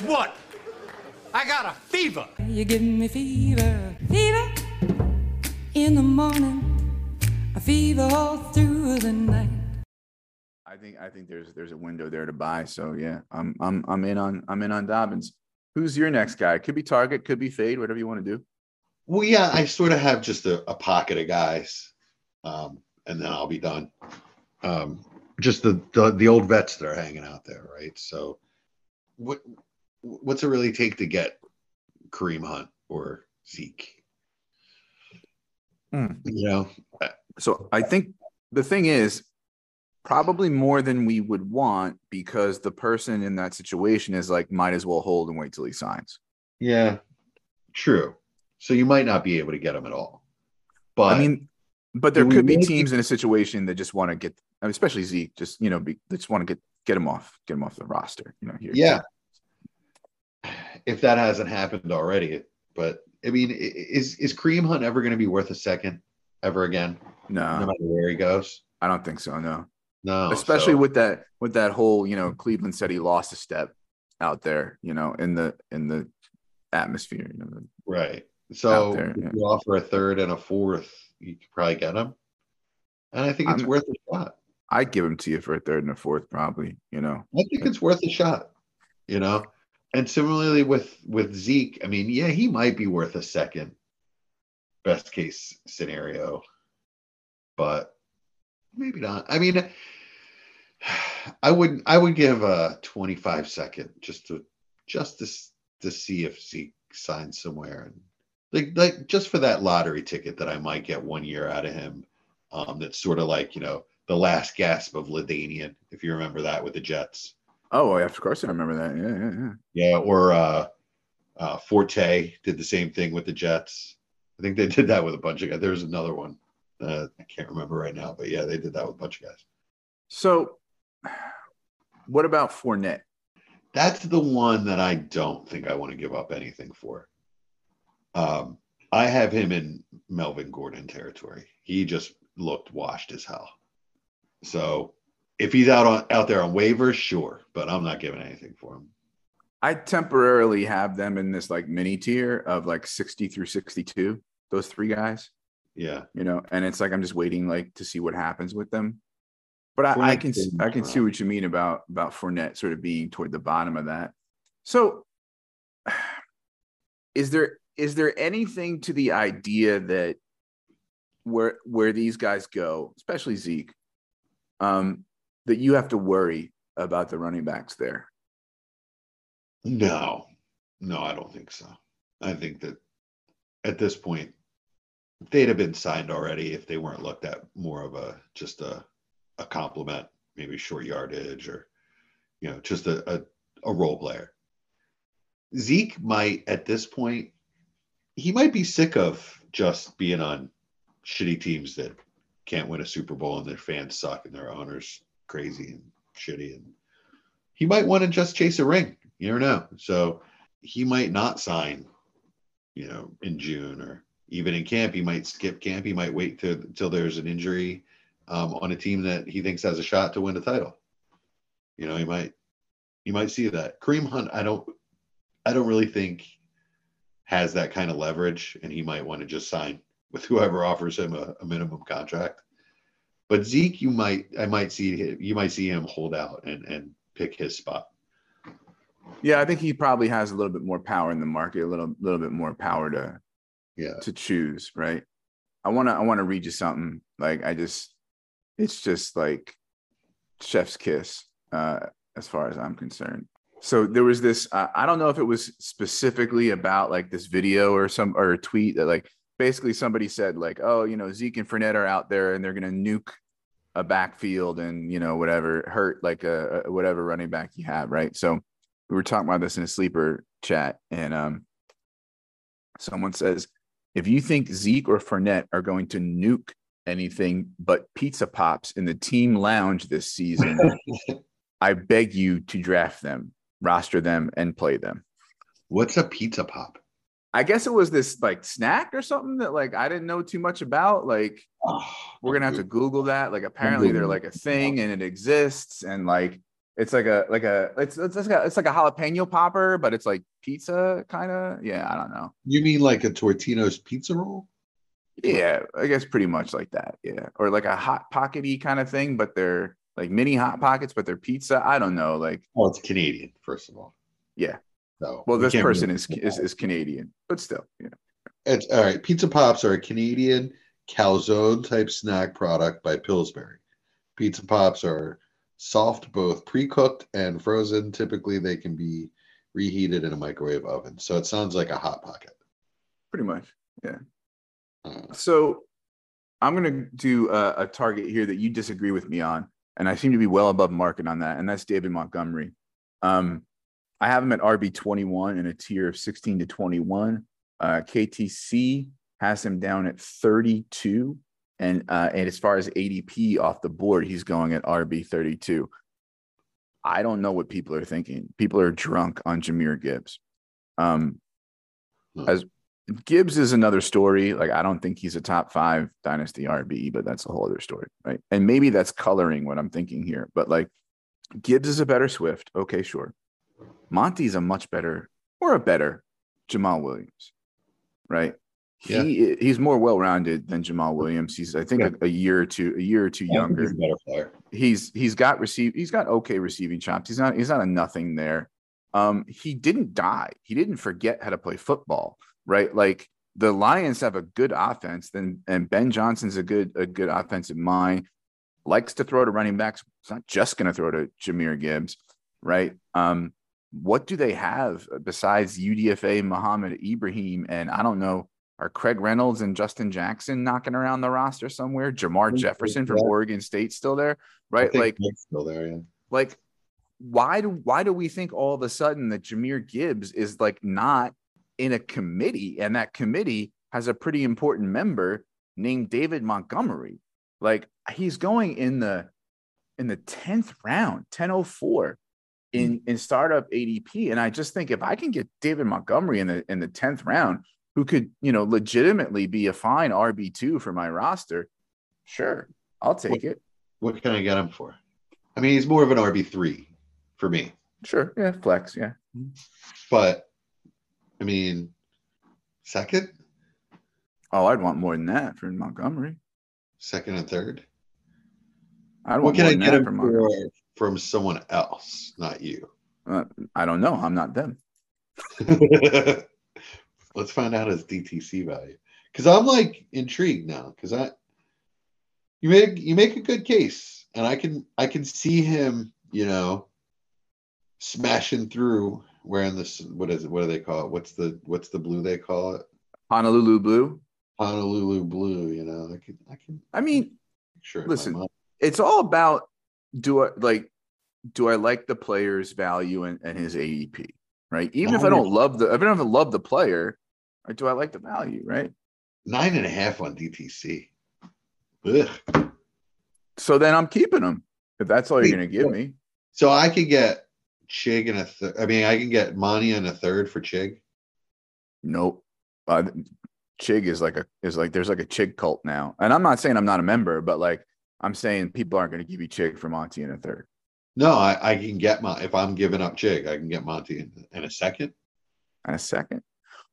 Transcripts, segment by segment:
Guess what? I got a fever. You give me fever, fever in the morning, a fever all through the night. I think I think there's there's a window there to buy. So yeah, I'm I'm I'm in on I'm in on Dobbins. Who's your next guy? Could be Target, could be Fade, whatever you want to do. Well, yeah, I sort of have just a, a pocket of guys, um, and then I'll be done. Um, just the, the the old vets that are hanging out there, right? So, what what's it really take to get Kareem Hunt or Zeke? Hmm. You know, So I think the thing is probably more than we would want because the person in that situation is like might as well hold and wait till he signs. yeah, true. So you might not be able to get them at all. But I mean, but there could be really- teams in a situation that just want to get, especially Zeke, just you know, be, they just want to get get him off, get him off the roster. You know, here. yeah, if that hasn't happened already, but I mean, is is Kareem Hunt ever going to be worth a second ever again, no No, matter where he goes? I don't think so. No, No, especially so- with that with that whole, you know, Cleveland said he lost a step out there, you know, in the in the atmosphere. You know, right. So there, if yeah. you offer a third and a fourth, you could probably get him, and I think it's I'm- worth a shot. I'd give him to you for a third and a fourth, probably. You know, I think it's worth a shot, you know. And similarly with with Zeke, I mean, yeah, he might be worth a second, best case scenario, but maybe not. I mean, I would I would give a 25 second just to just to to see if Zeke signs somewhere and like like just for that lottery ticket that I might get one year out of him. Um, that's sort of like you know the last gasp of LaDainian, if you remember that with the Jets. Oh, yeah, of course I remember that. Yeah, yeah, yeah. Yeah, or uh, uh, Forte did the same thing with the Jets. I think they did that with a bunch of guys. There's another one. Uh, I can't remember right now, but yeah, they did that with a bunch of guys. So, what about Fournette? That's the one that I don't think I want to give up anything for. Um, I have him in Melvin Gordon territory. He just looked washed as hell. So if he's out on out there on waivers, sure, but I'm not giving anything for him. I temporarily have them in this like mini tier of like 60 through 62, those three guys, Yeah. you know, and it's like I'm just waiting like to see what happens with them. But I, I can I can see what you mean about about Fournette sort of being toward the bottom of that. So is there is there anything to the idea that where where these guys go, especially Zeke, um, that you have to worry about the running backs there? No, no, I don't think so. I think that at this point, they'd have been signed already if they weren't looked at more of a just a a compliment, maybe short yardage or you know just a a, a role player. Zeke might at this point, he might be sick of just being on shitty teams that can't win a Super Bowl and their fans suck and their owners crazy and shitty and he might want to just chase a ring. You never know. So he might not sign, you know, in June or even in camp. He might skip camp. He might wait till till there's an injury um, on a team that he thinks has a shot to win the title. You know, he might you might see that. Kareem Hunt, I don't I don't really think has that kind of leverage, and he might want to just sign with whoever offers him a, a minimum contract. But Zeke, you might I might see him, you might see him hold out and and pick his spot. Yeah, I think he probably has a little bit more power in the market, a little little bit more power to Yeah. to choose, right? I want to I want to read you something. Like I just it's just like chef's kiss uh as far as I'm concerned. So there was this uh, I don't know if it was specifically about like this video or some or a tweet that like basically somebody said like, "Oh, you know, Zeke and Fournette are out there and they're going to nuke a backfield and, you know, whatever hurt like a, a whatever running back you have, right?" So we were talking about this in a sleeper chat and um someone says if you think Zeke or Fournette are going to nuke anything but pizza pops in the team lounge this season, I beg you to draft them, roster them, and play them. What's a pizza pop? I guess it was this like snack or something that like I didn't know too much about. Like Oh, we're gonna have to Google that. Like apparently they're like a thing and it exists, and like It's like a like a it's it's like a, it's like a jalapeno popper, but it's like pizza kind of. Yeah, I don't know. You mean like a Totino's pizza roll? Yeah, I guess pretty much like that. Yeah, or like a hot pockety kind of thing, but they're like mini hot pockets, but they're pizza. I don't know. Like, Well, it's Canadian, first of all. yeah. So Well, this person is, is is Canadian, but still, yeah. It's all right. Pizza Pops are a Canadian calzone type snack product by Pillsbury. Pizza Pops are soft, both pre cooked and frozen. Typically, they can be reheated in a microwave oven. So it sounds like a hot pocket. pretty much. Uh, So I'm going to do a, a target here that you disagree with me on, and I seem to be well above market on that, and that's David Montgomery. Um, I have him at RB 21 in a tier of 16 to 21. Uh, KTC has him down at 32, and uh, and as far as ADP off the board, he's going at RB 32. I don't know what people are thinking. People are drunk on Jahmyr Gibbs. Um, as Gibbs is another story. Like I don't think he's a top five dynasty RB, but that's a whole other story, right? And maybe that's coloring what I'm thinking here. But like Gibbs is a better Swift. Okay, sure. Monty's a much better or a better Jamaal Williams, right? He he's more well rounded than Jamaal Williams. He's I think Yeah. a, a year or two a year or two I younger he's a better player. he's he's got receive he's got okay receiving chops. He's not he's not a nothing there. Um, he didn't die. He didn't forget how to play football, right? Like the Lions have a good offense, then and Ben Johnson's a good a good offensive mind. Likes to throw to running backs. It's not just going to throw to Jahmyr Gibbs, right? Um, what do they have uh, besides UDFA, Mohamed Ibrahim, and I don't know. Are Craig Reynolds and Justin Jackson knocking around the roster somewhere? Jermar Jefferson from. Oregon State still there, right? Like, still there, yeah. like why do why do we think all of a sudden that Jahmyr Gibbs is like not in a committee and that committee has a pretty important member named David Montgomery? Like he's going in the in the 10th round, 1004 Mm. in in startup ADP and I just think if I can get David Montgomery in the in the 10th round who could, you know, legitimately be a fine RB2 for my roster, sure, I'll take it. What can I get him for? I mean, he's more of an RB3 for me. Sure. Yeah, flex, yeah. Mm-hmm. But I mean, second, Oh, I'd want more than that for Montgomery. second and third. I'd What want can more I than get him for Montgomery. for from someone else, not you? Uh, I don't know. I'm not them. Let's find out his KTC value. Because I'm like intrigued now. Because I, you make you make a good case, and I can I can see him, you know, smashing through wearing this. What is it? What do they call it? What's the what's the blue they call it? Honolulu Blue. Honolulu blue. You know, I can I can I mean, sure. Listen, it's all about do I like do I like the player's value and, and his ADP, right? Even if I don't love the if I don't love the player, or do I like the value, right? nine and a half on KTC. Ugh. So then I'm keeping them if that's all you're gonna give me. So I could get Chig and a third. I mean, I can get Monty and a third for Chig. Nope. Uh, Chig is like a is like there's like a Chig cult now, and I'm not saying I'm not a member, but like I'm saying people aren't going to give you Chig for Monty in a third No, I, I can get my if I'm giving up Chig, I can get Monty in, in a second. In a second.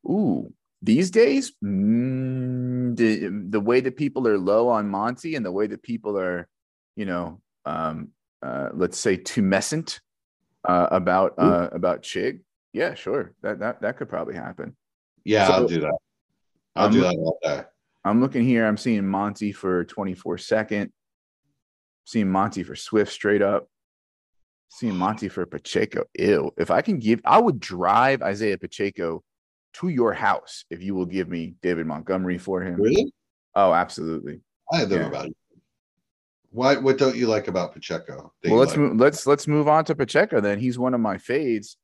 Ooh, these days, mm, the the way that people are low on Monty and the way that people are, you know, um, uh, let's say tumescent uh, about uh, about Chig. Yeah, sure, that that that could probably happen. Yeah, So- I'll do that. I'll Um, do that all day. I'm looking here. I'm seeing Monty for 24 second. Seeing Monty for Swift straight up. Seeing Monty for Pacheco. Ew. If I can give, I would drive Isaiah Pacheco to your house if you will give me David Montgomery for him. Really? Oh, absolutely. I have them Yeah. about it. Why? What don't you like about Pacheco? Well, let's like? move. Let's let's move on to Pacheco. Then he's one of my fades.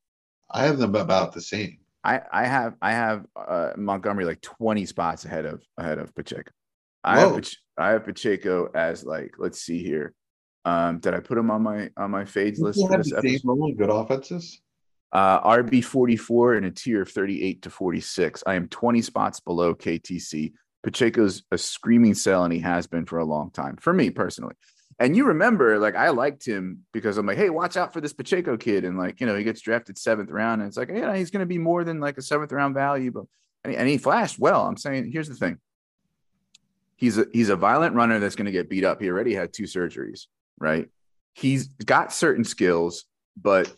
I have them about the same. I I have I have uh, Montgomery like 20 spots ahead of ahead of Pacheco. I have. I have Pacheco as like let's see here. Um, did I put him on my on my fades list you for have this episode? good offenses. Uh, RB 44 in a tier of 38 to 46. I am 20 spots below KTC. Pacheco's a screaming sell, and he has been for a long time. For me personally, And you remember, like, I liked him because I'm like, hey, watch out for this Pacheco kid. And like, you know, he gets drafted seventh round, and it's like, yeah, he's going to be more than like a seventh round value. But and he, and he flashed well. I'm saying, here's the thing. He's a he's a violent runner that's going to get beat up. He already had two surgeries, right? He's got certain skills, but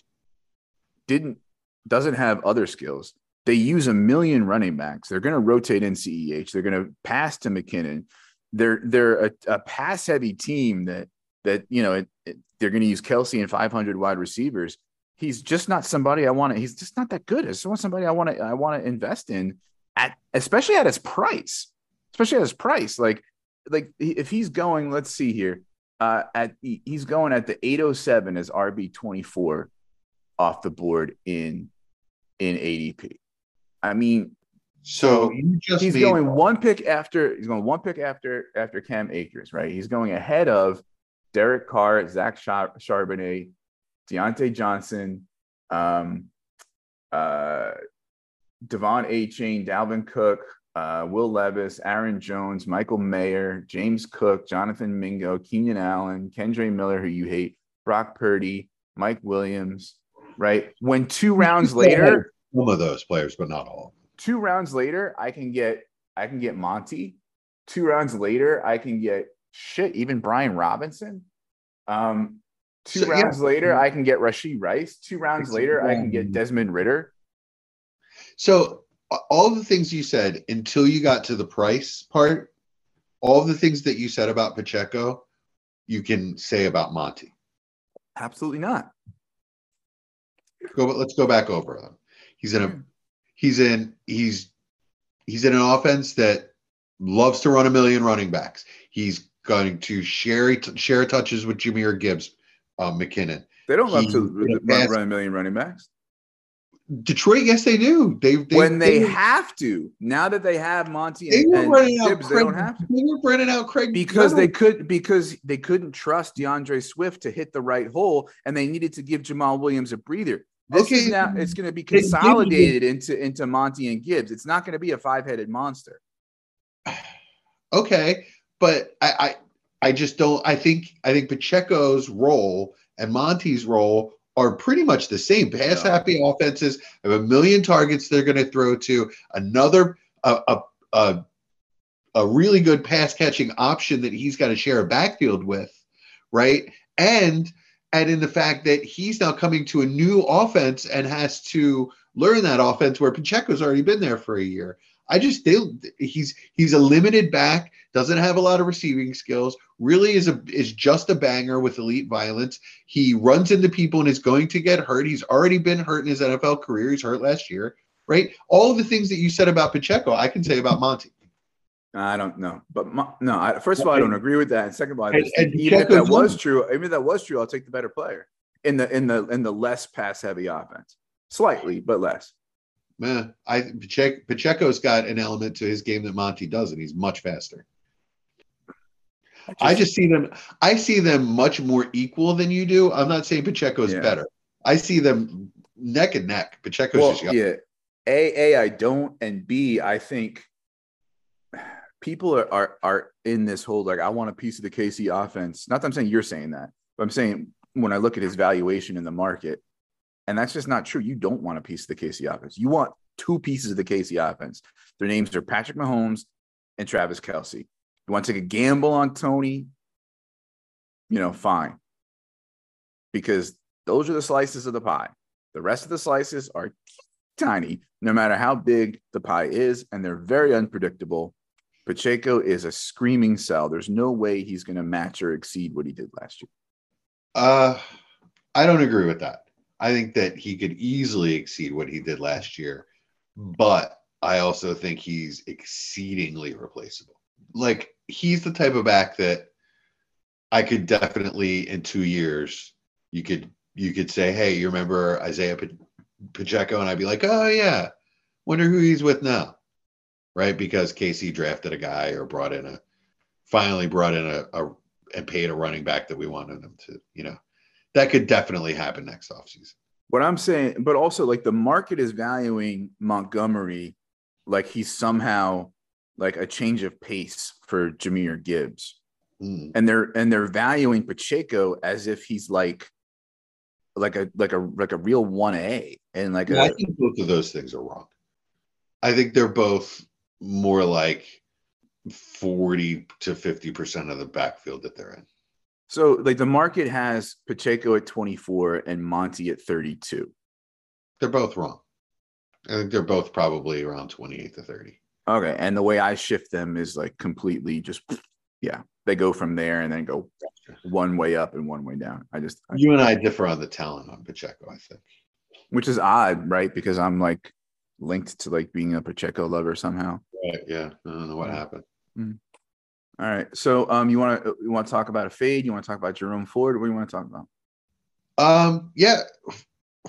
didn't doesn't have other skills. They use a million running backs. They're going to rotate in CEH. They're going to pass to McKinnon. They're they're a, a pass heavy team that that you know it, it, they're going to use Kelce and 500 wide receivers. He's just not somebody I want to. He's just not that good. I just want somebody I want to I want to invest in at especially at his price, especially at his price. Like like if he's going, let's see here. Uh, at he's going at the 807 as RB 24 off the board in in ADP. I mean, So you just he's made- going one pick after he's going one pick after after Cam Akers, right? He's going ahead of Derek Carr, Zach Char- Charbonnet, Diontae Johnson, um, uh, De'Von Achane, Dalvin Cook, uh, Will Levis, Aaron Jones, Michael Mayer, James Cook, Jonathan Mingo, Keenan Allen, Kendre Miller, who you hate, Brock Purdy, Mike Williams, right? When two rounds later, some of those players, but not all. two rounds later, I can get I can get Monty. Two rounds later, I can get shit, even Brian Robinson. Um, two So, yeah. rounds later, I can get Rashee Rice. Two rounds later, I can get Desmond Ridder. So all the things you said until you got to the price part, all the things that you said about Pacheco, you can say about Monty. Absolutely not. Go, let's go back over them. He's in Hmm. a, he's in, he's, he's in an offense that loves to run a million running backs. He's going to share share touches with Jahmyr Gibbs, uh, McKinnon. They don't love to run, run a million running backs Detroit, yes, they do. They, they when they they, have to. Now that they have Monty they and, were and running out they Craig, don't have to they were running out Craig because they could because they couldn't trust D'Andre Swift to hit the right hole, and they needed to give Jamaal Williams a breather. This is now it's going to be consolidated into into Monty and Gibbs. It's not going to be a five headed monster. okay, but I, I I just don't. I think I think Pacheco's role and Monty's role are pretty much the same. Pass Yeah. happy offenses have a million targets they're going to throw to another a, a a a really good pass catching option that he's got to share a backfield with, right? And and in the fact that he's now coming to a new offense and has to learn that offense where Pacheco's already been there for a year. I just they, he's he's a limited back, doesn't have a lot of receiving skills. Really is a is just a banger with elite violence. He runs into people and is going to get hurt. He's already been hurt in his NFL career. He's hurt last year, right? All of the things that you said about Pacheco, I can say about Monty. I don't know, but Mo- no. I, first of all, I don't agree with that, and second of all, I And- and think even if that was true, even if that was true, I'll take the better player in the in the in the less pass heavy offense, slightly but less. Man, I Pacheco, Pacheco's got an element to his game that Monty doesn't. He's much faster. I just see them. I see them much more equal than you do. I'm not saying Pacheco's Yeah. better. I see them neck and neck. Pacheco's well, just young. yeah. A, A, I don't, and B, I think people are, are are in this whole like I want a piece of the KC offense. Not that I'm saying you're saying that, but I'm saying when I look at his valuation in the market, and that's just not true. You don't want a piece of the KC offense. You want two pieces of the KC offense. Their names are Patrick Mahomes and Travis Kelce. You want to take a gamble on Toney? You know, fine. Because those are the slices of the pie. The rest of the slices are tiny, no matter how big the pie is, and they're very unpredictable. Pacheco is a screaming sell. There's no way he's going to match or exceed what he did last year. Uh, I don't agree with that. I think that he could easily exceed what he did last year, but I also think he's exceedingly replaceable. Like he's the type of back that I could definitely in two years you could you could say, hey, you remember Isaiah Pa- Pacheco, and I'd be like, oh yeah, wonder who he's with now, right? Because KC drafted a guy or brought in a finally brought in a, a and paid a running back that we wanted him to, you know, that could definitely happen next offseason. What I'm saying, but also like the market is valuing Montgomery like he's somehow like a change of pace for Jahmyr Gibbs. Mm. and they're and they're valuing Pacheco as if he's like like a like a like a real one A and like Yeah, I a think both of those things are wrong. I think they're both more like 40 to 50% of the backfield that they're in. So like the market has Pacheco at 24 and Monty at 32. They're both wrong. I think they're both probably around 28 to 30. Okay, and the way I shift them is like completely just yeah, they go from there and then go one way up and one way down. I just I- You and I differ on the talent on Pacheco, I think. which is odd, right? Because I'm like linked to like being a Pacheco lover somehow. Right. Yeah. I don't know what happened. Mm. All right. So um you want to you want to talk about a fade? You want to talk about Jerome Ford? What do you want to talk about? Um, yeah.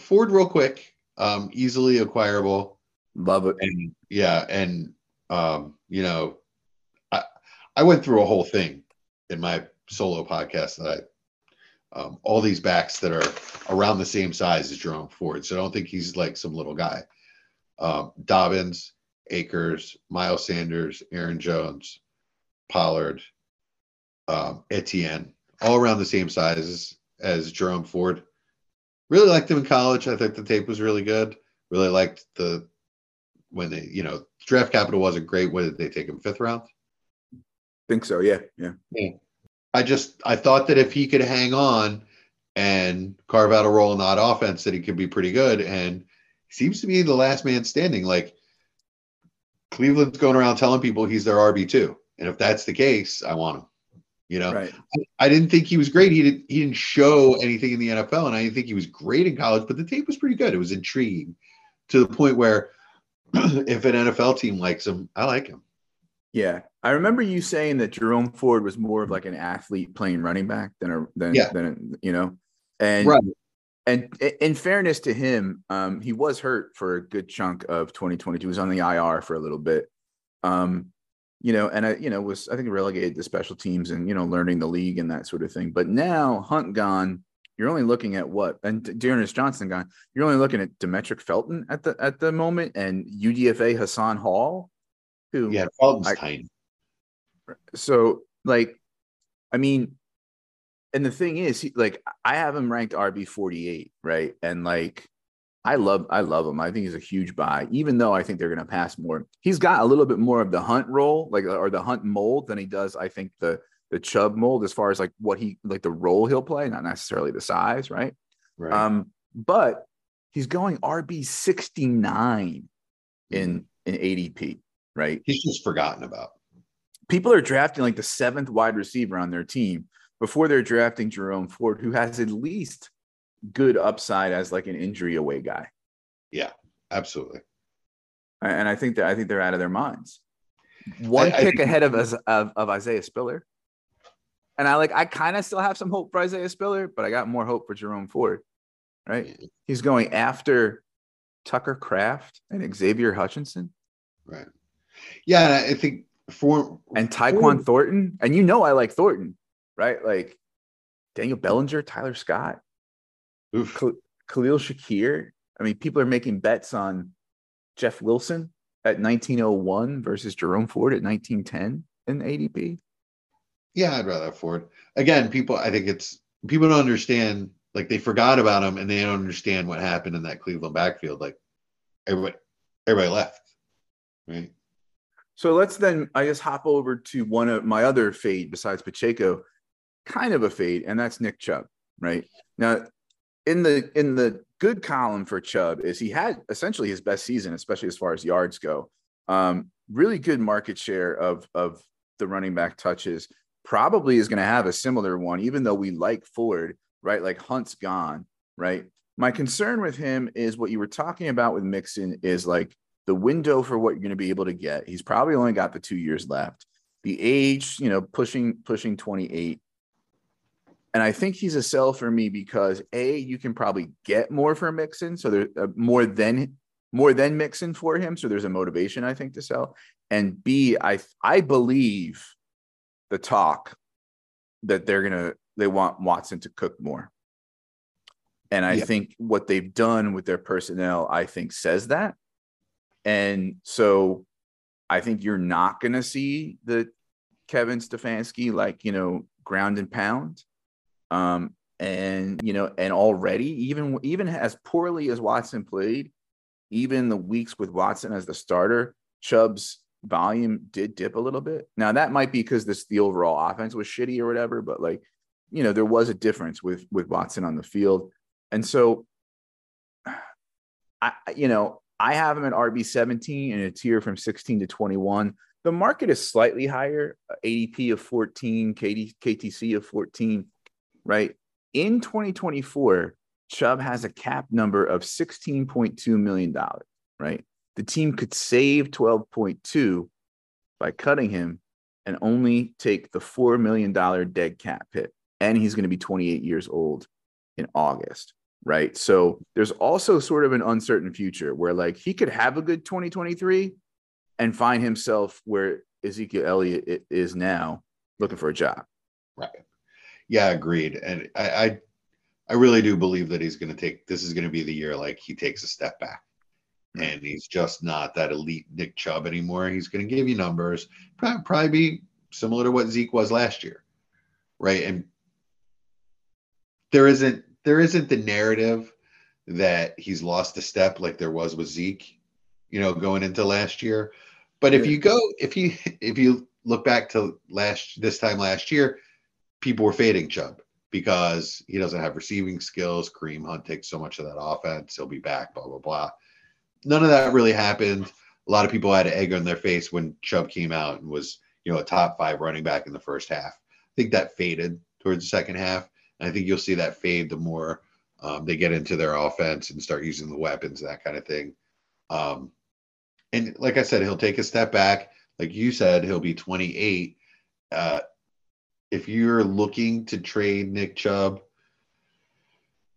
Ford, real quick, um, easily acquirable. Love it. and yeah and um you know i i went through a whole thing in my solo podcast that i um all these backs that are around the same size as jerome ford so i don't think he's like some little guy um dobbins akers miles sanders aaron jones pollard um etienne all around the same size as jerome ford really liked him in college i think the tape was really good really liked the when they, you know, draft capital wasn't great. What did they take him fifth round? Think so. Yeah. Yeah. I just I thought that if he could hang on and carve out a role in that offense, that he could be pretty good. And he seems to be the last man standing. Like Cleveland's going around telling people he's their RB two, and if that's the case, I want him. You know, Right. I didn't think he was great. He didn't he didn't show anything in the NFL, and I didn't think he was great in college, but the tape was pretty good. It was intriguing to the point where if an NFL team likes him, I like him. Yeah. I remember you saying that Jerome Ford was more of like an athlete playing running back than a than Yeah. than you know. And Right. and in fairness to him, um, he was hurt for a good chunk of 2022. He was on the IR for a little bit. Um, you know, and I, you know, was I think relegated to special teams and you know, learning the league and that sort of thing. But now Hunt gone, you're only looking at what and D'Ernest Johnson gone, you're only looking at Demetric Felton at the at the moment and UDFA Hassan Hall, who Yeah, Felton's I- tiny. so like i mean and the thing is he, like i have him ranked rb 48 right and like i love i love him. I think he's a huge buy even though i think they're going to pass more. He's got a little bit more of the hunt role like or the hunt mold than he does i think the the chubb mold as far as like what he like the role he'll play not necessarily the size right? Right. um but he's going rb 69 in in adp right? He's just forgotten about. people are drafting like the seventh wide receiver on their team before they're drafting Jerome Ford, who has at least good upside as like an injury away guy. Yeah, absolutely. And I think that I think they're out of their minds. One I- I pick think- ahead of, us of of Isaiah Spiller. And I like I kind of still have some hope for Isaiah Spiller, but I got more hope for Jerome Ford. Right? He's going after Tucker Kraft and Xavier Hutchinson Right. Yeah, I think for and Tyquan Thornton. And you know I like Thornton, right? Like Daniel Bellinger, Tyler Scott, oof, Khalil Shakir. I mean, people are making bets on Jeff Wilson at 1901 versus Jerome Ford at 1910 in ADP. yeah, I'd rather have Ford. Again, people I think it's people don't understand like they forgot about him and they don't understand what happened in that Cleveland backfield. Like everybody everybody left. Right. So let's then, I guess, hop over to one of my other fade besides Pacheco, kind of a fade, and that's Nick Chubb. Right now, in the in the good column for Chubb is he had essentially his best season, especially as far as yards go. Um, really good market share of of the running back touches. Probably is going to have a similar one, even though we like Ford, right? Like Hunt's gone, right? My concern with him is what you were talking about with Mixon is like the window for what you're going to be able to get. He's probably only got the two years left. The age, you know, pushing pushing 28. And I think he's a sell for me because a you can probably get more for Mixon, so there's uh, more than more than Mixon for him, so there's a motivation I think to sell. And b I I believe the talk that they're gonna they want Watson to cook more. And I Yeah. think what they've done with their personnel, I think, says that. And so I think you're not going to see the Kevin Stefanski like, you know, ground and pound. Um, and you know, and already, even even as poorly as Watson played, even the weeks with Watson as the starter, Chubb's volume did dip a little bit. Now that might be because this the overall offense was shitty or whatever, but like, you know, there was a difference with with Watson on the field. And so I you know, I have him at RB 17 in a tier from 16 to 21. The market is slightly higher, ADP of 14, KD, KTC of 14, right? In 2024, Chubb has a cap number of $16.2 million, right? The team could save 12.2 by cutting him and only take the $4 million dead cap hit. And he's going to be 28 years old in August, right? So there's also sort of an uncertain future where like he could have a good 2023 and find himself where Ezekiel Elliott is now looking for a job. Right. Yeah, agreed. And I, I, I really do believe that he's going to take. This is going to be the year like he takes a step back, and he's just not that elite Nick Chubb anymore. He's going to give you numbers, probably, probably be similar to what Zeke was last year, right? And there isn't there isn't the narrative that he's lost a step like there was with Zeke, you know, going into last year. But if you go, if you if you look back to last this time last year, people were fading Chubb because he doesn't have receiving skills. Kareem Hunt takes so much of that offense. He'll be back, blah, blah, blah. None of that really happened. A lot of people had an egg on their face when Chubb came out and was, you know, a top five running back in the first half. I think that faded towards the second half. And I think you'll see that fade the more um, they get into their offense and start using the weapons, that kind of thing. Um, and like I said, he'll take a step back. Like you said, he'll be 28. Uh, if you're looking to trade Nick Chubb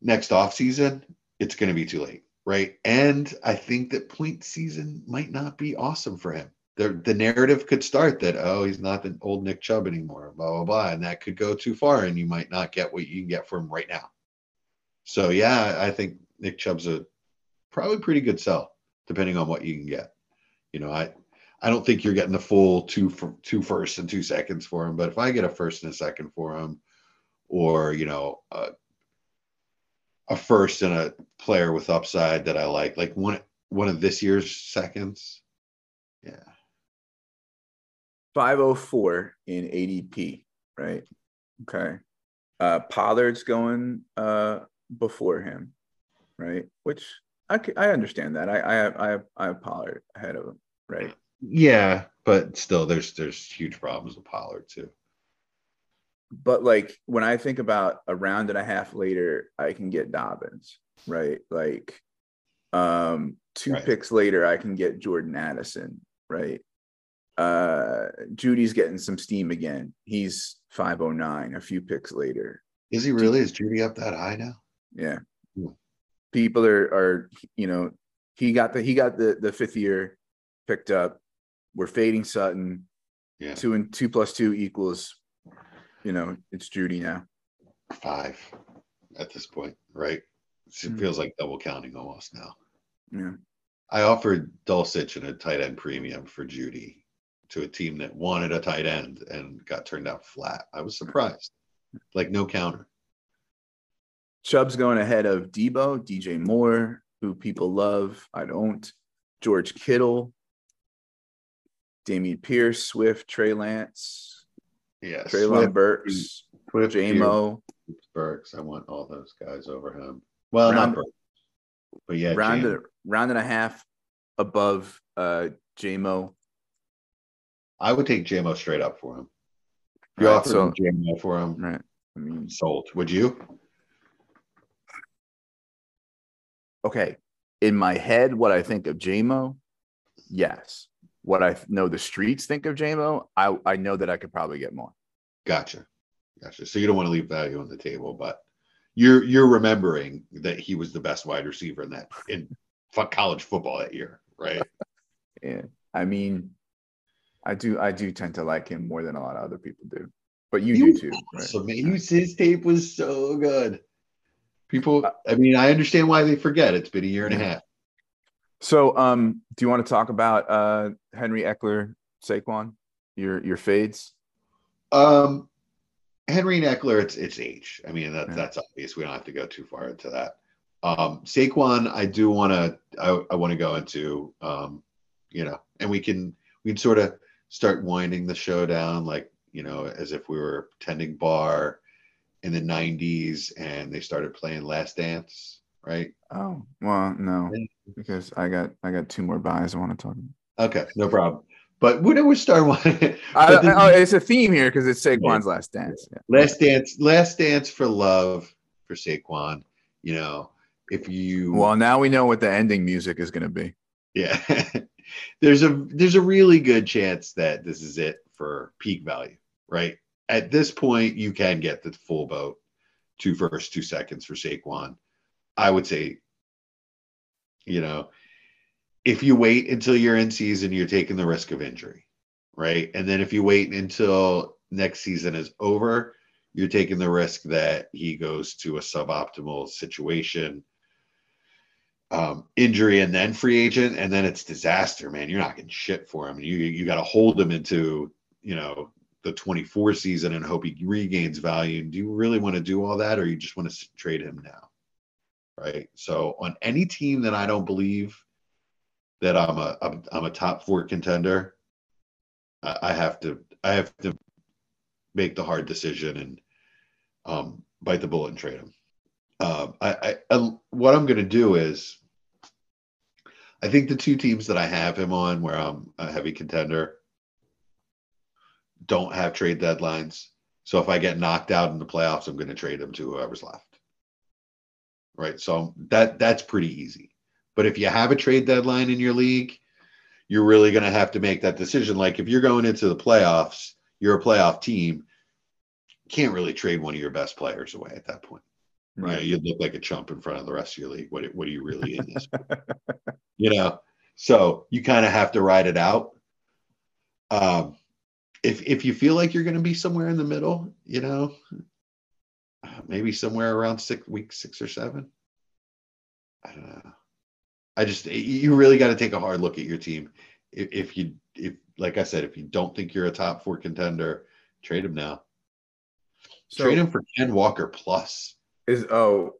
next offseason, it's going to be too late, right? And I think that point season might not be awesome for him. The, the narrative could start that, oh, he's not the old Nick Chubb anymore, blah, blah, blah. And that could go too far and you might not get what you can get from him right now. So, yeah, I think Nick Chubb's a probably pretty good sell, depending on what you can get. You know, I, I don't think you're getting the full two for two firsts and two seconds for him. But if I get a first and a second for him, or you know, uh, a first and a player with upside that I like, like one one of this year's seconds, yeah, five oh four in ADP, right? Okay, uh, Pollard's going uh, before him, right? Which I I understand that. I I have, I have, I have Pollard ahead of him, right? Yeah, but still, there's there's huge problems with Pollard too. But like when I think about a round and a half later, I can get Dobbins, right? Like um two right. picks later, I can get Jordan Addison, right? Uh Jeudy's getting some steam again. He's 509 a few picks later. Is he really? Is Jeudy up that high now? Yeah. Hmm. People are are you know, he got the he got the the fifth year picked up we're fading Sutton. Yeah. Two and two plus two equals, you know, it's Jeudy now. Five at this point, right? It mm-hmm. feels like double counting almost now. Yeah. I offered Dulcich and a tight end premium for Jeudy to a team that wanted a tight end and got turned out flat. I was surprised. Like no counter. Chubb's going ahead of Deebo, DJ Moore, who people love. I don't. George Kittle, Dameon Pierce, Swift, Trey Lance, yeah, Treylon Burks, Swift, J-Mo. Burks. I want all those guys over him. Well, round, not Burks, but yeah, round a, round and a half above uh J-Mo. I would take J-Mo straight up for him. You right, offered so, J-Mo for him, right? I mean, sold. Would you? Okay, in my head, what I think of J-Mo, yes what I know the streets think of JMO, I, I know that I could probably get more. Gotcha. Gotcha. So you don't want to leave value on the table, but you're you're remembering that he was the best wide receiver in that in college football that year, right? yeah. I mean, I do I do tend to like him more than a lot of other people do. But you he do too. Awesome, right? man. His tape was so good. People, uh, I mean, I understand why they forget. It's been a year and a half. So, um, do you want to talk about uh, Henry Ekeler, Saquon, your your fades? Um, Henry and Ekeler, it's it's age. I mean, that, Yeah. that's obvious. We don't have to go too far into that. Um, Saquon, I do want to. I, I want to go into. Um, you know, and we can we can sort of start winding the show down, like you know, as if we were tending bar in the '90s, and they started playing Last Dance, right? Oh well, no, Yeah. Because I got I got two more buys I want to talk about. Okay, no problem. But when we start one, I, but I- oh, it's a theme here because it's Saquon's last dance. Yeah. Last dance, last dance for love for Saquon. You know, if you Well, now we know what the ending music is going to be. yeah, there's a there's a really good chance that this is it for peak value, right? At this point, you can get the full boat, two first, two seconds for Saquon. I would say, you know, if you wait until you're in season, you're taking the risk of injury, right? And then if you wait until next season is over, you're taking the risk that he goes to a suboptimal situation, um, injury, and then free agent, and then it's disaster, man. You're not getting shit for him. You you got to hold him into you know the 24 season and hope he regains value. Do you really want to do all that, or you just want to trade him now? Right. So on any team that I don't believe that I'm a I'm, I'm a top four contender, I, have to I have to make the hard decision and um, bite the bullet and trade him. Um, I, I, I what I'm going to do is, I think the two teams that I have him on, where I'm a heavy contender, don't have trade deadlines. So if I get knocked out in the playoffs, I'm going to trade him to whoever's left. Right. So that that's pretty easy. But if you have a trade deadline in your league, you're really going to have to make that decision. Like if you're going into the playoffs, you're a playoff team, can't really trade one of your best players away at that point. Right. You'd look like a chump in front of the rest of your league. What what are you really in this? you know, so you kind of have to ride it out. Um, if if you feel like you're going to be somewhere in the middle, you know, maybe somewhere around six week six or seven. I don't know. I just you really got to take a hard look at your team. If, if you if like I said, if you don't think you're a top four contender, trade him now. So trade him for Ken Walker plus. is oh,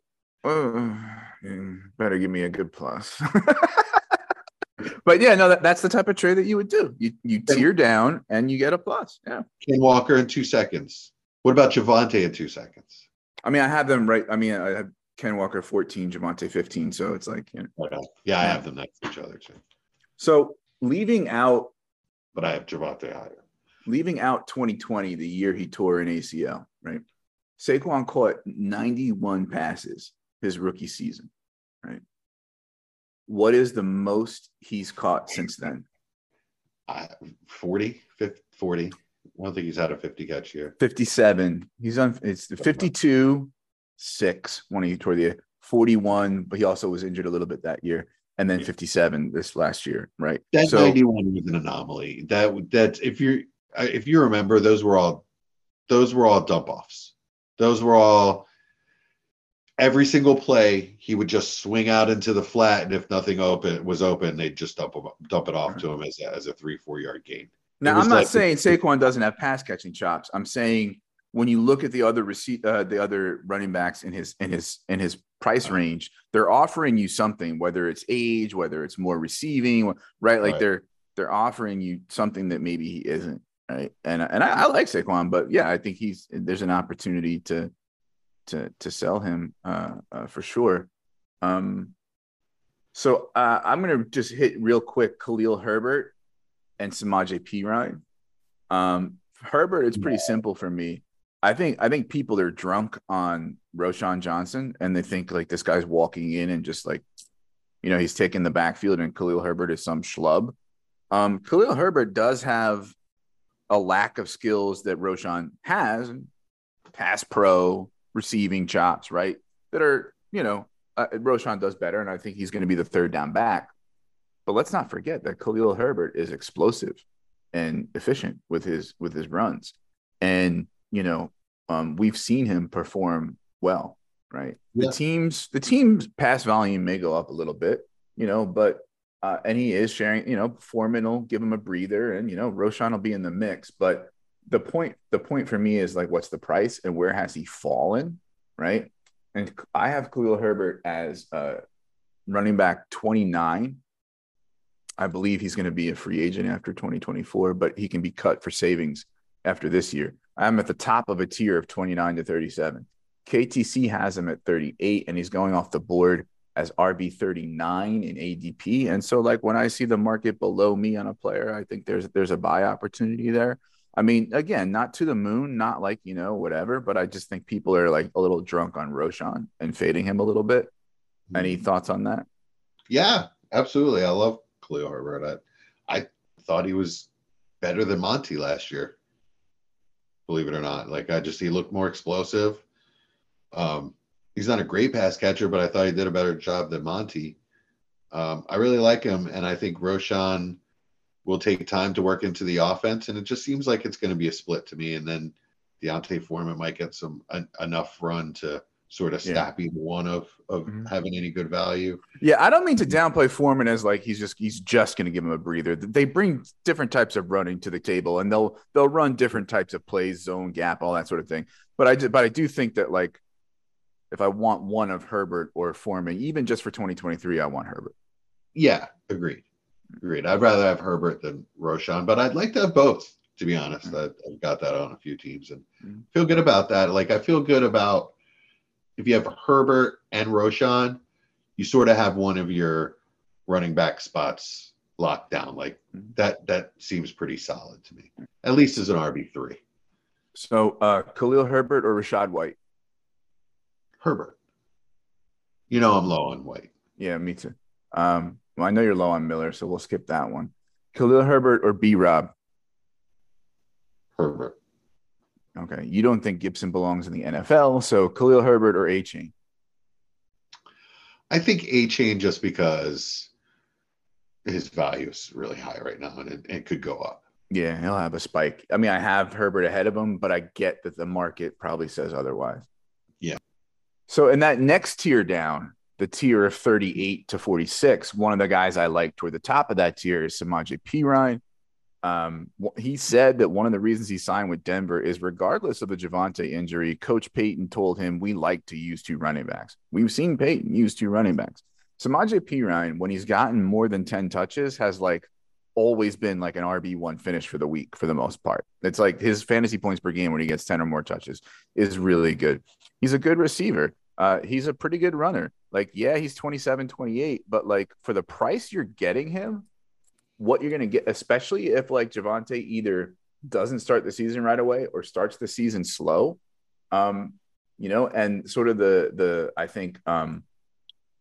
mm, better give me a good plus. but yeah, no, that, that's the type of trade that you would do. You you tier down and you get a plus. Yeah. Ken Walker in two seconds. What about Javonte in two seconds? I mean, I have them right. I mean, I have Ken Walker 14, Javonte 15. So it's like, you know. Okay. Yeah, I have them next to each other too, So leaving out but I have Javonte higher. leaving out 2020, the year he tore an ACL, right? Saquon caught 91 passes his rookie season, right? What is the most he's caught since then? I, 40, 50, 40. I don't think he's had a 50 catch year. 57. He's on it's 52, six when he tore the 41, but he also was injured a little bit that year, and then 57 this last year, right? That so 91 was an anomaly. That that's if you if you remember, those were all those were all dump offs. Those were all every single play he would just swing out into the flat, and if nothing open was open, they'd just dump him, dump it off to him as a, as a three four yard gain. Now, I'm not like- saying Saquon doesn't have pass catching chops. I'm saying when you look at the other receipt, uh, the other running backs in his in his in his price range, they're offering you something, whether it's age, whether it's more receiving, right? Like Right. they're they're offering you something that maybe he isn't, right? And and I, I like Saquon, but yeah, I think he's there's an opportunity to to to sell him uh, uh for sure. Um, so uh, I'm gonna just hit real quick Khalil Herbert and Samaj P. Ryan. Um, Herbert, it's pretty simple for me. I think I think people are drunk on Roschon Johnson and they think like this guy's walking in and just like, you know, he's taking the backfield and Khalil Herbert is some schlub. Um, Khalil Herbert does have a lack of skills that Roschon has, pass pro, receiving chops, right? That are, you know, uh, Roschon does better, and I think he's going to be the third down back. But let's not forget that Khalil Herbert is explosive and efficient with his with his runs, and you know um, we've seen him perform well. Right, Yeah. the teams the team's pass volume may go up a little bit, you know, but uh, and he is sharing. You know, Foreman will give him a breather, and you know Roschon will be in the mix, but the point the point for me is like what's the price and where has he fallen, right? And I have Khalil Herbert as uh running back 29. I believe he's going to be a free agent after 2024, but he can be cut for savings after this year. I'm at the top of a tier of 29 to 37. KTC has him at 38 and he's going off the board as RB 39 in ADP. And so like when I see the market below me on a player, I think there's there's a buy opportunity there. I mean, again, not to the moon, not like, you know, whatever, but I just think people are like a little drunk on Roschon and fading him a little bit. Any Mm-hmm. thoughts on that? Yeah, absolutely. I love Herbert. I, I thought he was better than Monty last year. Believe it or not. Like I just he looked more explosive. Um, he's not a great pass catcher, but I thought he did a better job than Monty. Um, I really like him, and I think Roschon will take time to work into the offense, and it just seems like it's going to be a split to me. And then D'Onta Foreman might get some en- enough run to sort of Yeah. one of of Mhm. having any good value. Yeah, I don't mean to downplay Foreman as like he's just he's just going to give him a breather. They bring different types of running to the table, and they'll they'll run different types of plays, zone gap, all that sort of thing. But I do, but I do think that like if I want one of Herbert or Foreman, even just for 2023, I want Herbert. Yeah, agreed. Agreed. I'd rather have Herbert than Roschon, but I'd like to have both, to be honest. I, I've got that on a few teams and Mhm. feel good about that. Like, I feel good about if you have Herbert and Roschon, you sort of have one of your running back spots locked down. Like, Mhm. that that seems pretty solid to me, at least as an RB3. So uh Khalil Herbert or Rachaad White? Herbert. You know, I'm low on White. Yeah, me too. Um, well, I know you're low on Miller, so we'll skip that one. Khalil Herbert or B Rob? Herbert. Okay, you don't think Gibson belongs in the NFL, so Khalil Herbert or Achane? I think Achane just because his value is really high right now and it, could go up. Yeah, he'll have a spike. I mean, I have Herbert ahead of him, but I get that the market probably says otherwise. Yeah. So in that next tier down, the tier of 38 to 46, one of the guys I like toward the top of that tier is Samaje Perine. Um, he said that one of the reasons he signed with Denver is regardless of the Javonte injury, Coach Payton told him we like to use two running backs. We've seen Payton use two running backs. Samaje Perine, when he's gotten more than 10 touches, has like always been like an RB1 finish for the week for the most part. It's like his fantasy points per game when he gets 10 or more touches is really good. He's a good receiver. Uh, he's a pretty good runner. Like, yeah, he's 27, 28, but like for the price you're getting him, what you're going to get, especially if like Javonte either doesn't start the season right away or starts the season slow, um, you know, and sort of the, the, I think, um,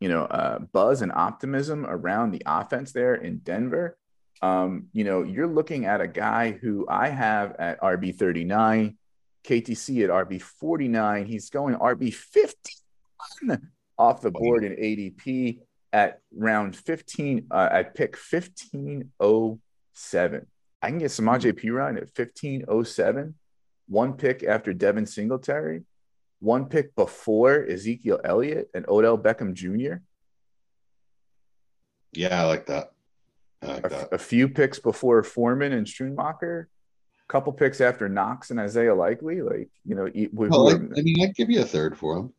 you know, uh, buzz and optimism around the offense there in Denver um, you know, you're looking at a guy who I have at RB 39, KTC at RB 49. He's going RB 51 off the board in ADP at round 15, uh, at pick 1507. I can get Samaje Perine at 1507, one pick after Devin Singletary, one pick before Ezekiel Elliott and Odell Beckham Jr. Yeah, I like that. I like a, that. a few picks before Foreman and Schoonmaker, a couple picks after Knox and Isaiah Likely. Like, you know, we, Well, we- I, I mean, I'd give you a third for him.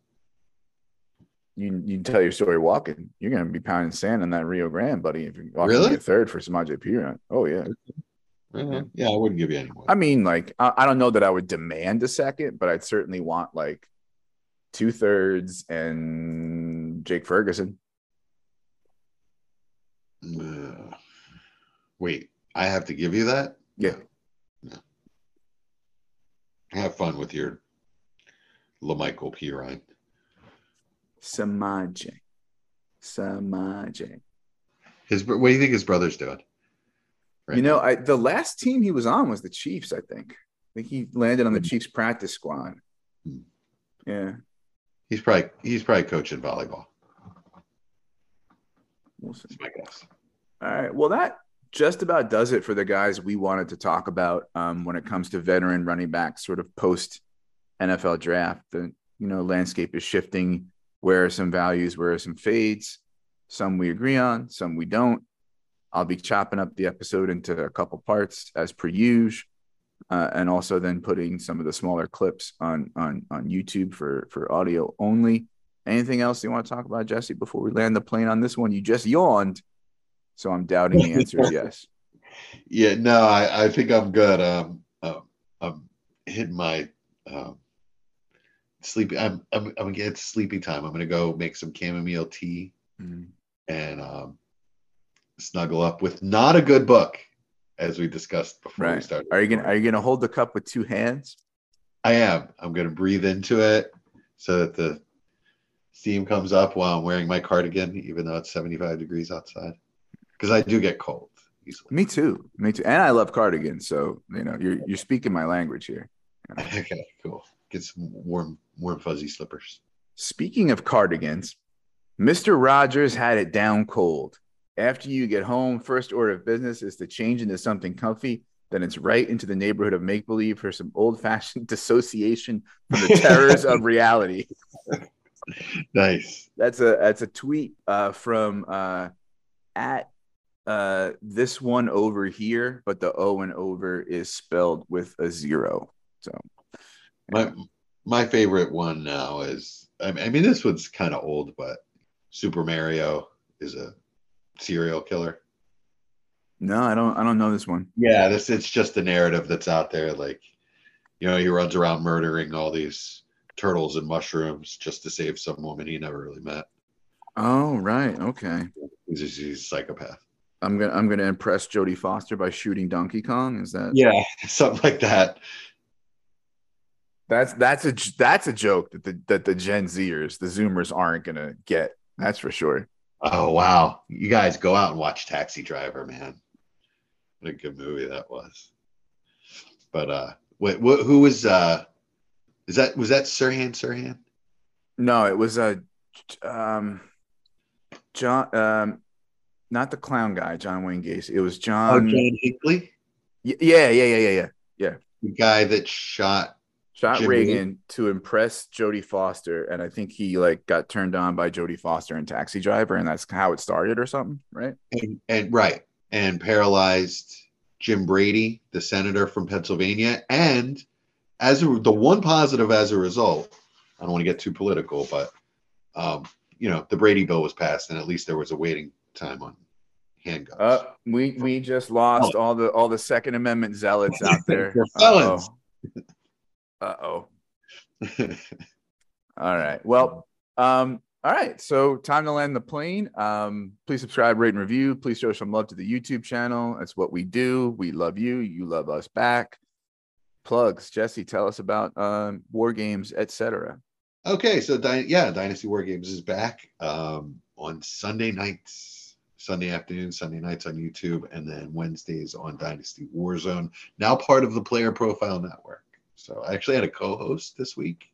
You, you tell your story walking. You're going to be pounding sand in that Rio Grande, buddy. If you're walking Really? a third for Samaje Perine. Oh, yeah. Mhm. Yeah, I wouldn't give you any more. I mean, like, I, I don't know that I would demand a second, but I'd certainly want like two thirds and Jake Ferguson. Uh, wait, I have to give you that? Yeah. No. Have fun with your LaMichael Perine. Samaje. Samaje. His what do you think his brother's doing? Right you know. I the last team he was on was the Chiefs, I think. I think he landed on the Hmm. Chiefs practice squad. Hmm. Yeah. he's probably he's probably coaching volleyball. We'll see. That's my guess. All right. Well, that just about does it for the guys we wanted to talk about um, when it comes to veteran running backs, sort of post NFL draft. The you know landscape is shifting. Where are some values? Where are some fades? Some we agree on, some we don't. I'll be chopping up the episode into a couple parts as per usual. uh, and also then putting some of the smaller clips on on on YouTube for for audio only. Anything else you want to talk about, Jesse, before we land the plane on this one? You just yawned, so I'm doubting the answer is yes. Yeah, no, I, I think I'm good. Um, um, I'm hitting my um, sleepy. I'm, I'm, I'm gonna get sleepy time. I'm gonna go make some chamomile tea Mm. and um, snuggle up with not a good book, as we discussed before we Right. started. Are you gonna Are you gonna hold the cup with two hands? I am. I'm gonna breathe into it so that the steam comes up while I'm wearing my cardigan, even though it's 75 degrees outside, because I do get cold easily. Me too. Me too. And I love cardigans, so you know you're you're speaking my language here. okay, cool. Get some warm, warm fuzzy slippers. Speaking of cardigans, Mr. Rogers had it down cold. After you get home, first order of business is to change into something comfy. Then it's right into the neighborhood of make believe for some old fashioned dissociation from the terrors of reality. Nice. That's a that's a tweet uh, from uh, at uh, this one over here, but the O and over is spelled with a zero. So My my favorite one now is I mean, I mean this one's kind of old, but Super Mario is a serial killer. no, I don't I don't know this one. Yeah, this it's just a narrative that's out there. Like, you know, he runs around murdering all these turtles and mushrooms just to save some woman he never really met. Oh right, okay. He's a, he's a psychopath. I'm gonna I'm gonna impress Jodie Foster by shooting Donkey Kong. Is that Yeah, something like that. That's that's a that's a joke that the that the Gen Zers, the Zoomers, aren't gonna get. That's for sure. Oh wow, you guys go out and watch Taxi Driver, man. What a good movie that was. But uh, what, what who was uh, is that was that Sirhan Sirhan? No, it was a um, John um, not the clown guy, John Wayne Gacy. It was John. oh, John Hinckley, Y- Yeah, yeah, yeah, yeah, yeah. the guy that shot. Shot Jim Reagan to impress Jodie Foster, and I think he like got turned on by Jodie Foster in Taxi Driver, and that's how it started, or something, right? and, and right and paralyzed Jim Brady, the senator from Pennsylvania, and as a, the one positive as a result, I don't want to get too political, but um, you know the Brady bill was passed, and at least there was a waiting time on handguns. Uh, we we just lost all the all the Second Amendment zealots out there. Felons. Uh oh. All right. Well, um, all right. So time to land the plane. Um, please subscribe, rate, and review. Please show some love to the YouTube channel. That's what we do. We love you. You love us back. Plugs, Jesse. Tell us about um, war games, etc. Okay, so Dy- yeah, Dynasty War Games is back um, on Sunday nights, Sunday afternoon, Sunday nights on YouTube, and then Wednesdays on Dynasty Warzone. Now part of the Player Profile Network. So I actually had a co-host this week.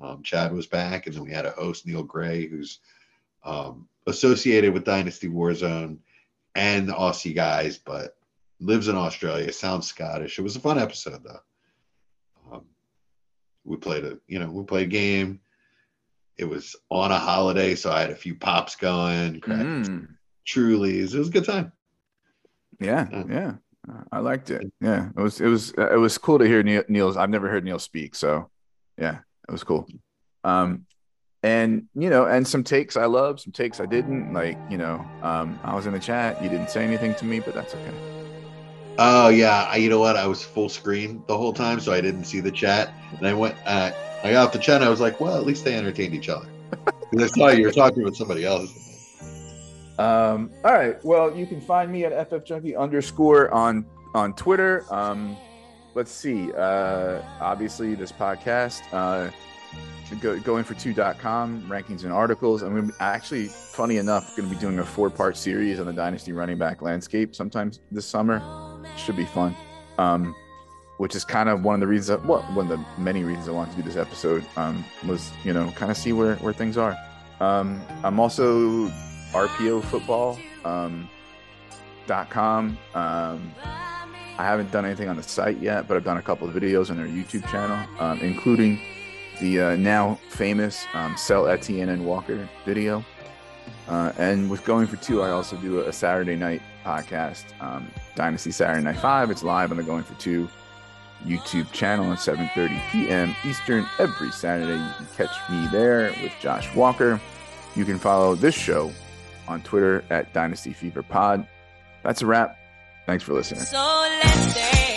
Um, Chad was back, and then we had a host, Neil Gray, who's um, associated with Dynasty Warzone and the Aussie guys, but lives in Australia. Sounds Scottish. It was a fun episode though. Um, we played a you know we played a game it was on a holiday so i had a few pops going cracked Mm, trulies it was a good time yeah, Yeah. yeah. I liked it. Yeah, it was it was it was cool to hear Neil, Neil's. I've never heard Neil speak, so yeah, it was cool. Um, and you know, and some takes I love, some takes I didn't like. You know, um, I was in the chat. You didn't say anything to me, but that's okay. oh yeah I, you know what i was full screen the whole time so i didn't see the chat and i went uh, i got off the chat and i was like well at least they entertained each other 'Cause i saw you were talking with somebody else Um, all right. Well, you can find me at ffjunkie underscore on on Twitter. Um, let's see. Uh, obviously, this podcast, uh, go, going for two.com rankings and articles. I'm going to actually, funny enough, going to be doing a four part series on the dynasty running back landscape sometimes this summer. Should be fun. Um, which is kind of one of the reasons, that, well, one of the many reasons I wanted to do this episode um, was, you know, kind of see where, where things are. Um, I'm also RPO football um, com. Um, I haven't done anything on the site yet, but I've done a couple of videos on their YouTube channel, um, including the uh, now famous um, Sell Etienne and Walker video. Uh, and with Going for Two, I also do a Saturday night podcast, um, Dynasty Saturday Night Five. It's live on the Going for Two YouTube channel at 7:30 p.m. Eastern every Saturday. You can catch me there with Josh Walker. You can follow this show on Twitter at Dynasty Fever Pod. That's a wrap. Thanks for listening. So.